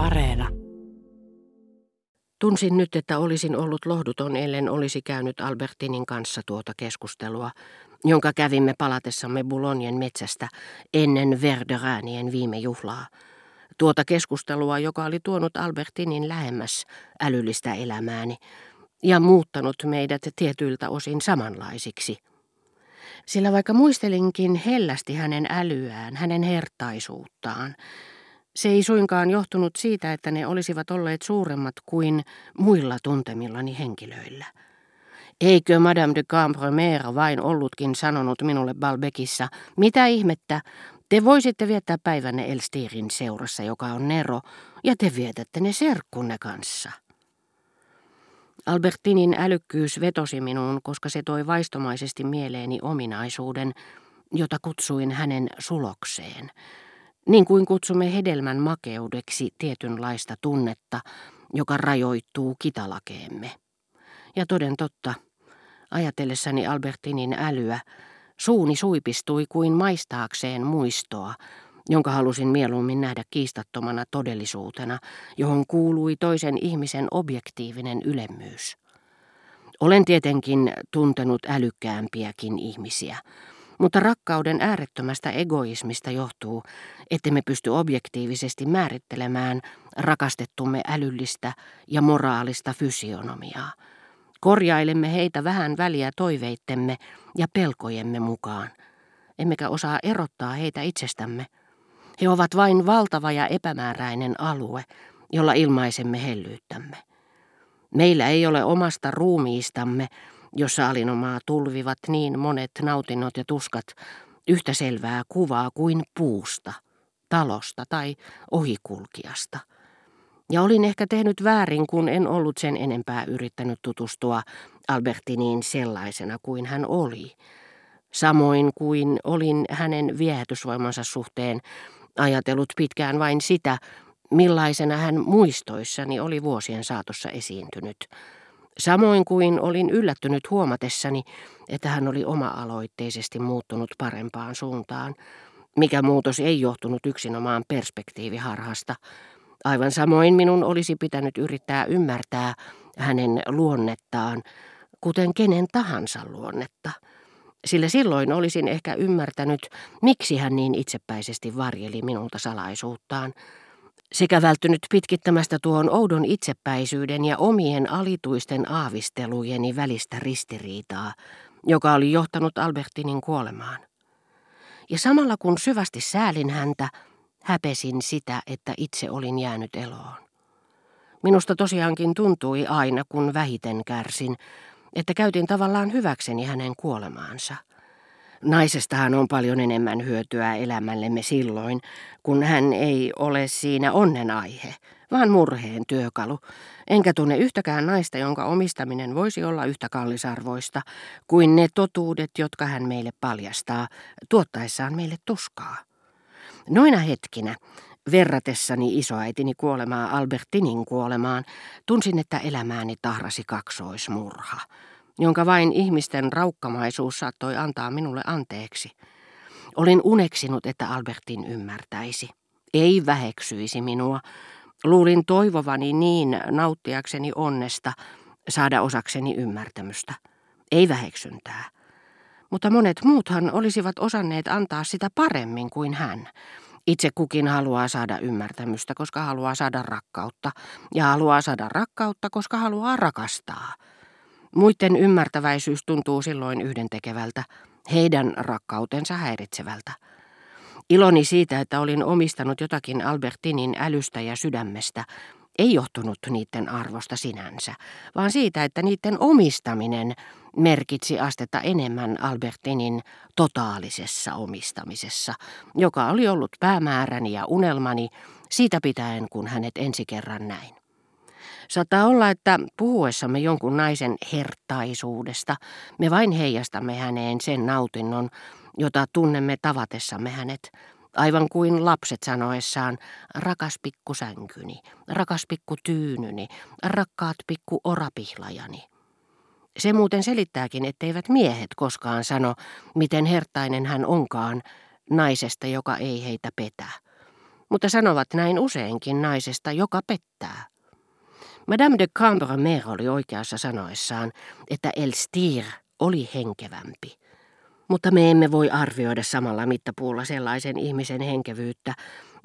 Areena. Tunsin nyt, että olisin ollut lohduton, ellen olisi käynyt Albertinin kanssa tuota keskustelua, jonka kävimme palatessamme Boulognen metsästä ennen Verderäänien viime juhlaa. Tuota keskustelua, joka oli tuonut Albertinin lähemmäs älyllistä elämääni ja muuttanut meidät tietyiltä osin samanlaisiksi. Sillä vaikka muistelinkin hellästi hänen älyään, hänen hertaisuuttaan, se ei suinkaan johtunut siitä, että ne olisivat olleet suuremmat kuin muilla tuntemillani henkilöillä. Eikö Madame de Cambremer vain ollutkin sanonut minulle Balbekissa, mitä ihmettä, te voisitte viettää päivänne Elstirin seurassa, joka on Nero, ja te vietätte ne serkkunne kanssa. Albertinin älykkyys vetosi minuun, koska se toi vaistomaisesti mieleeni ominaisuuden, jota kutsuin hänen sulokseen – niin kuin kutsumme hedelmän makeudeksi tietynlaista tunnetta, joka rajoittuu kitalakeemme. Ja toden totta, ajatellessani Albertinin älyä, suuni suipistui kuin maistaakseen muistoa, jonka halusin mieluummin nähdä kiistattomana todellisuutena, johon kuului toisen ihmisen objektiivinen ylemmyys. Olen tietenkin tuntenut älykkäämpiäkin ihmisiä, mutta rakkauden äärettömästä egoismista johtuu, ettemme pysty objektiivisesti määrittelemään rakastettumme älyllistä ja moraalista fysionomiaa. Korjailemme heitä vähän väliä toiveittemme ja pelkojemme mukaan. Emmekä osaa erottaa heitä itsestämme. He ovat vain valtava ja epämääräinen alue, jolla ilmaisemme hellyyttämme. Meillä ei ole omasta ruumiistamme jossa alinomaa tulvivat niin monet nautinnot ja tuskat, yhtä selvää kuvaa kuin puusta, talosta tai ohikulkijasta. Ja olin ehkä tehnyt väärin, kun en ollut sen enempää yrittänyt tutustua Albertiniin sellaisena kuin hän oli. Samoin kuin olin hänen viehätysvoimansa suhteen ajatellut pitkään vain sitä, millaisena hän muistoissani oli vuosien saatossa esiintynyt – Samoin kuin olin yllättynyt huomatessani, että hän oli oma-aloitteisesti muuttunut parempaan suuntaan, mikä muutos ei johtunut yksinomaan perspektiiviharhasta. Aivan samoin minun olisi pitänyt yrittää ymmärtää hänen luonnettaan, kuten kenen tahansa luonnetta. Sillä silloin olisin ehkä ymmärtänyt, miksi hän niin itsepäisesti varjeli minulta salaisuuttaan – sekä välttynyt pitkittämästä tuon oudon itsepäisyyden ja omien alituisten aavistelujeni välistä ristiriitaa, joka oli johtanut Albertinin kuolemaan. Ja samalla kun syvästi säälin häntä, häpesin sitä, että itse olin jäänyt eloon. Minusta tosiaankin tuntui aina, kun vähiten kärsin, että käytin tavallaan hyväkseni hänen kuolemaansa – Naisestahan on paljon enemmän hyötyä elämällemme silloin, kun hän ei ole siinä onnen aihe, vaan murheen työkalu. Enkä tunne yhtäkään naista, jonka omistaminen voisi olla yhtä kallisarvoista kuin ne totuudet, jotka hän meille paljastaa, tuottaessaan meille tuskaa. Noina hetkinä, verratessani isoäitini kuolemaa Albertinin kuolemaan, tunsin, että elämääni tahrasi kaksoismurha – jonka vain ihmisten raukkamaisuus saattoi antaa minulle anteeksi. Olin uneksinut, että Albertin ymmärtäisi. Ei väheksyisi minua. Luulin toivovani niin nauttiakseni onnesta saada osakseni ymmärtämystä. Ei väheksyntää. Mutta monet muuthan olisivat osanneet antaa sitä paremmin kuin hän. Itse kukin haluaa saada ymmärtämystä, koska haluaa saada rakkautta, ja haluaa saada rakkautta, koska haluaa rakastaa. Muiden ymmärtäväisyys tuntuu silloin yhdentekevältä, heidän rakkautensa häiritsevältä. Iloni siitä, että olin omistanut jotakin Albertinin älystä ja sydämestä, ei johtunut niiden arvosta sinänsä, vaan siitä, että niiden omistaminen merkitsi astetta enemmän Albertinin totaalisessa omistamisessa, joka oli ollut päämääräni ja unelmani siitä pitäen, kun hänet ensi kerran näin. Saattaa olla, että puhuessamme jonkun naisen hertaisuudesta me vain heijastamme häneen sen nautinnon, jota tunnemme tavatessamme hänet, aivan kuin lapset sanoessaan, rakas pikku sänkyni, rakas pikku tyynyni, rakkaat pikku orapihlajani. Se muuten selittääkin, etteivät miehet koskaan sano, miten hertainen hän onkaan naisesta, joka ei heitä petä. mutta sanovat näin useinkin naisesta, joka pettää. Madame de Cambremer oli oikeassa sanoessaan, että Elstir oli henkevämpi. Mutta me emme voi arvioida samalla mittapuulla sellaisen ihmisen henkevyyttä,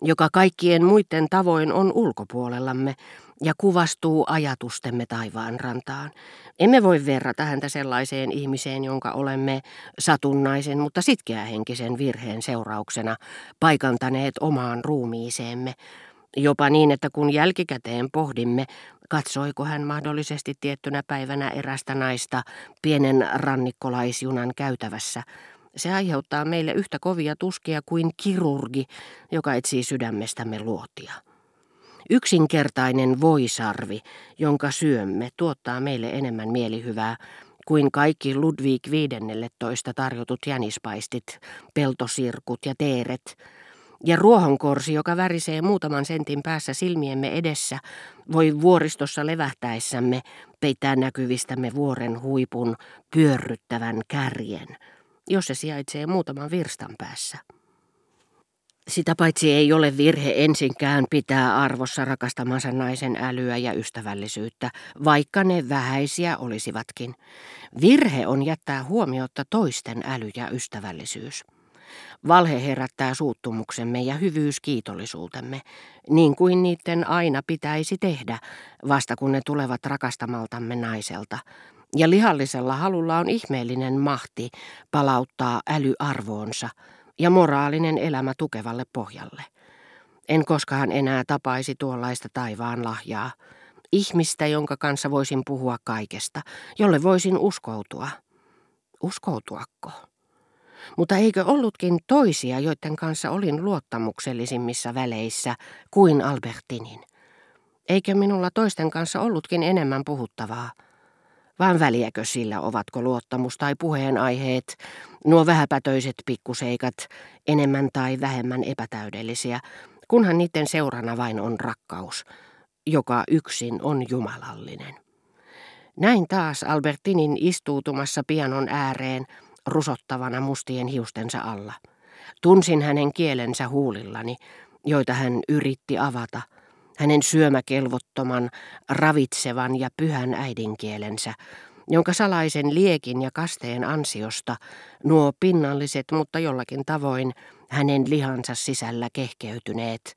joka kaikkien muiden tavoin on ulkopuolellamme ja kuvastuu ajatustemme taivaan rantaan. Emme voi verrata häntä sellaiseen ihmiseen, jonka olemme satunnaisen, mutta sitkeähenkisen virheen seurauksena paikantaneet omaan ruumiiseemme, jopa niin, että kun jälkikäteen pohdimme, katsoiko hän mahdollisesti tiettynä päivänä erästä naista pienen rannikkolaisjunan käytävässä, se aiheuttaa meille yhtä kovia tuskia kuin kirurgi, joka etsii sydämestämme luotia. Yksinkertainen voisarvi, jonka syömme, tuottaa meille enemmän mielihyvää kuin kaikki Ludwig 15 tarjotut jänispaistit, peltosirkut ja teeret, ja ruohonkorsi, joka värisee muutaman sentin päässä silmiemme edessä, voi vuoristossa levähtäessämme peittää näkyvistämme vuoren huipun pyörryttävän kärjen – jos se sijaitsee muutaman virstan päässä. Sitä paitsi ei ole virhe ensinkään pitää arvossa rakastamansa naisen älyä ja ystävällisyyttä, vaikka ne vähäisiä olisivatkin. Virhe on jättää huomiotta toisten äly ja ystävällisyys. Valhe herättää suuttumuksemme ja hyvyys kiitollisuutemme, niin kuin niiden aina pitäisi tehdä, vasta kun ne tulevat rakastamaltamme naiselta, ja lihallisella halulla on ihmeellinen mahti palauttaa älyarvoonsa ja moraalinen elämä tukevalle pohjalle. En koskaan enää tapaisi tuollaista taivaan lahjaa, ihmistä, jonka kanssa voisin puhua kaikesta, jolle voisin uskoutua. Uskoutuakko? Mutta eikö ollutkin toisia, joiden kanssa olin luottamuksellisimmissa väleissä kuin Albertinin? Eikö minulla toisten kanssa ollutkin enemmän puhuttavaa? vaan väliäkö sillä, ovatko luottamus tai puheenaiheet, nuo vähäpätöiset pikkuseikat, enemmän tai vähemmän epätäydellisiä, kunhan niiden seurana vain on rakkaus, joka yksin on jumalallinen. Näin taas Albertinin istuutumassa pianon ääreen, rusottavana mustien hiustensa alla. Tunsin hänen kielensä huulillani, joita hän yritti avata – hänen syömäkelvottoman, ravitsevan ja pyhän äidinkielensä, jonka salaisen liekin ja kasteen ansiosta nuo pinnalliset, mutta jollakin tavoin hänen lihansa sisällä kehkeytyneet,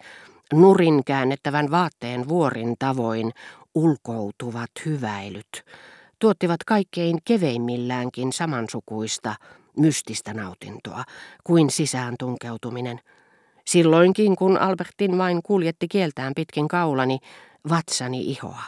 nurin käännettävän vaatteen vuorin tavoin ulkoutuvat hyväilyt, tuottivat kaikkein keveimmilläänkin samansukuista, mystistä nautintoa kuin sisään tunkeutuminen – Silloinkin, kun Albertin vain kuljetti kieltään pitkin kaulani, vatsani ihoa.